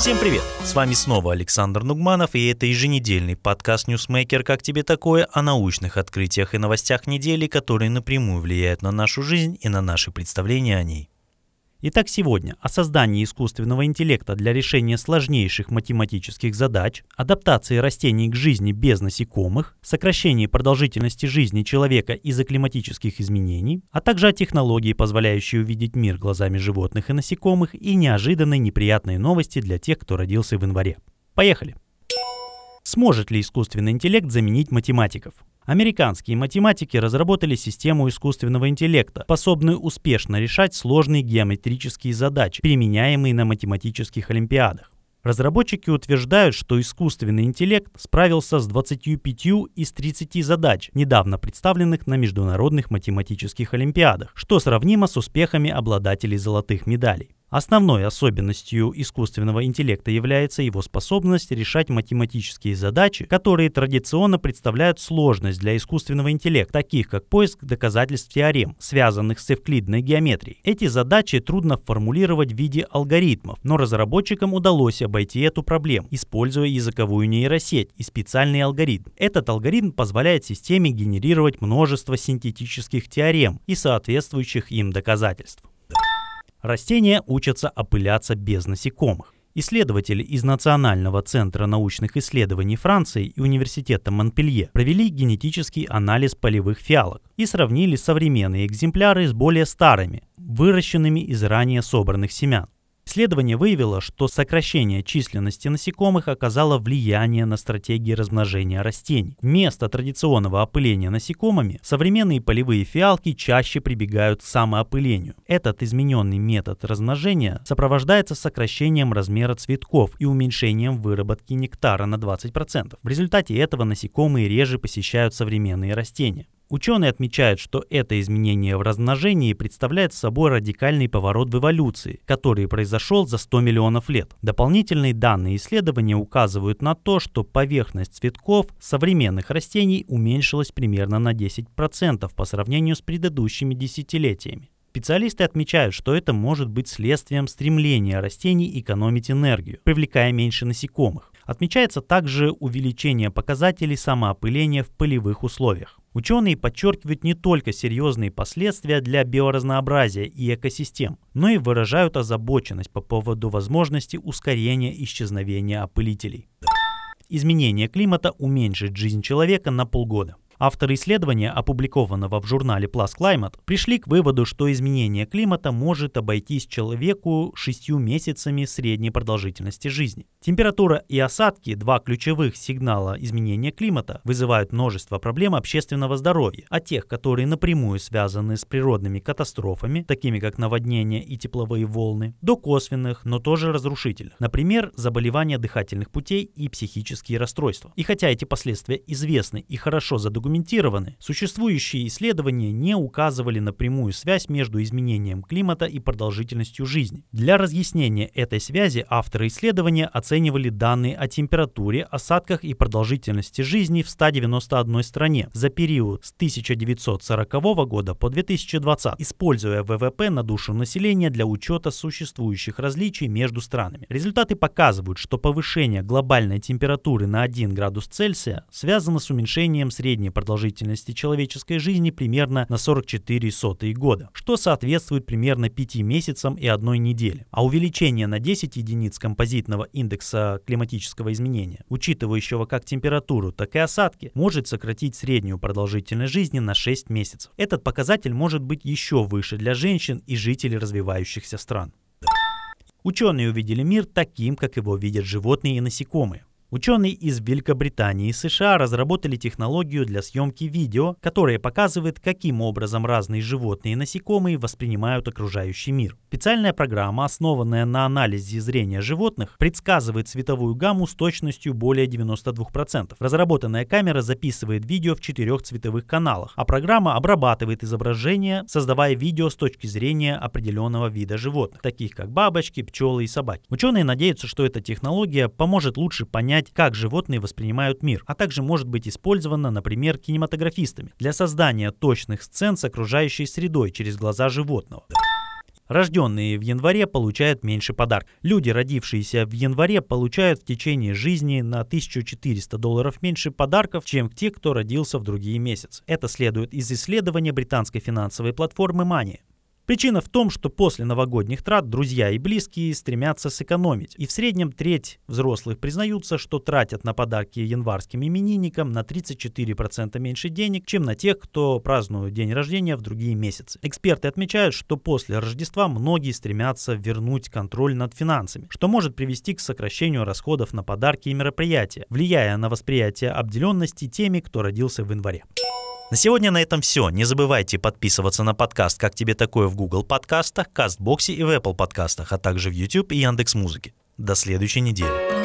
Всем привет! С вами снова Александр Нугманов, и это еженедельный подкаст «Ньюсмейкер. Как тебе такое?» о научных открытиях и новостях недели, которые напрямую влияют на нашу жизнь и на наши представления о ней. Итак, сегодня о создании искусственного интеллекта для решения сложнейших математических задач, адаптации растений к жизни без насекомых, сокращении продолжительности жизни человека из-за климатических изменений, а также о технологии, позволяющей увидеть мир глазами животных и насекомых, и неожиданной неприятной новости для тех, кто родился в январе. Поехали! Сможет ли искусственный интеллект заменить математиков? Американские математики разработали систему искусственного интеллекта, способную успешно решать сложные геометрические задачи, применяемые на математических олимпиадах. Разработчики утверждают, что искусственный интеллект справился с 25 из 30 задач, недавно представленных на международных математических олимпиадах, что сравнимо с успехами обладателей золотых медалей. Основной особенностью искусственного интеллекта является его способность решать математические задачи, которые традиционно представляют сложность для искусственного интеллекта, таких как поиск доказательств теорем, связанных с эвклидной геометрией. Эти задачи трудно формулировать в виде алгоритмов, но разработчикам удалось обойти эту проблему, используя языковую нейросеть и специальный алгоритм. Этот алгоритм позволяет системе генерировать множество синтетических теорем и соответствующих им доказательств. Растения учатся опыляться без насекомых. Исследователи из Национального центра научных исследований Франции и Университета Монпелье провели генетический анализ полевых фиалок и сравнили современные экземпляры с более старыми, выращенными из ранее собранных семян. Исследование выявило, что сокращение численности насекомых оказало влияние на стратегии размножения растений. Вместо традиционного опыления насекомыми современные полевые фиалки чаще прибегают к самоопылению. Этот измененный метод размножения сопровождается сокращением размера цветков и уменьшением выработки нектара на 20%. В результате этого насекомые реже посещают современные растения. Ученые отмечают, что это изменение в размножении представляет собой радикальный поворот в эволюции, который произошел за 100 миллионов лет. Дополнительные данные исследования указывают на то, что поверхность цветков современных растений уменьшилась примерно на 10% по сравнению с предыдущими десятилетиями. Специалисты отмечают, что это может быть следствием стремления растений экономить энергию, привлекая меньше насекомых. Отмечается также увеличение показателей самоопыления в полевых условиях. Ученые подчеркивают не только серьезные последствия для биоразнообразия и экосистем, но и выражают озабоченность по поводу возможности ускорения исчезновения опылителей. Изменение климата уменьшит жизнь человека на полгода. Авторы исследования, опубликованного в журнале Plus Climate, пришли к выводу, что изменение климата может обойтись человеку шестью месяцами средней продолжительности жизни. Температура и осадки, два ключевых сигнала изменения климата, вызывают множество проблем общественного здоровья, от тех, которые напрямую связаны с природными катастрофами, такими как наводнения и тепловые волны, до косвенных, но тоже разрушительных, например, заболевания дыхательных путей и психические расстройства. И хотя эти последствия известны и хорошо задокументированы, задокументированы, существующие исследования не указывали на прямую связь между изменением климата и продолжительностью жизни. Для разъяснения этой связи авторы исследования оценивали данные о температуре, осадках и продолжительности жизни в 191 стране за период с 1940 года по 2020, используя ВВП на душу населения для учета существующих различий между странами. Результаты показывают, что повышение глобальной температуры на 1 градус Цельсия связано с уменьшением средней продолжительности человеческой жизни примерно на 44 сотые года, что соответствует примерно 5 месяцам и одной неделе. А увеличение на 10 единиц композитного индекса климатического изменения, учитывающего как температуру, так и осадки, может сократить среднюю продолжительность жизни на 6 месяцев. Этот показатель может быть еще выше для женщин и жителей развивающихся стран. Ученые увидели мир таким, как его видят животные и насекомые. Ученые из Великобритании и США разработали технологию для съемки видео, которая показывает, каким образом разные животные и насекомые воспринимают окружающий мир. Специальная программа, основанная на анализе зрения животных, предсказывает цветовую гамму с точностью более 92%. Разработанная камера записывает видео в четырех цветовых каналах, а программа обрабатывает изображение, создавая видео с точки зрения определенного вида животных, таких как бабочки, пчелы и собаки. Ученые надеются, что эта технология поможет лучше понять понять, как животные воспринимают мир, а также может быть использована, например, кинематографистами для создания точных сцен с окружающей средой через глаза животного. Рожденные в январе получают меньше подарок. Люди, родившиеся в январе, получают в течение жизни на 1400 долларов меньше подарков, чем те, кто родился в другие месяцы. Это следует из исследования британской финансовой платформы Money. Причина в том, что после новогодних трат друзья и близкие стремятся сэкономить. И в среднем треть взрослых признаются, что тратят на подарки январским именинникам на 34% меньше денег, чем на тех, кто празднует день рождения в другие месяцы. Эксперты отмечают, что после Рождества многие стремятся вернуть контроль над финансами, что может привести к сокращению расходов на подарки и мероприятия, влияя на восприятие обделенности теми, кто родился в январе. На сегодня на этом все. Не забывайте подписываться на подкаст «Как тебе такое» в Google подкастах, Кастбоксе и в Apple подкастах, а также в YouTube и Яндекс Музыке. До следующей недели.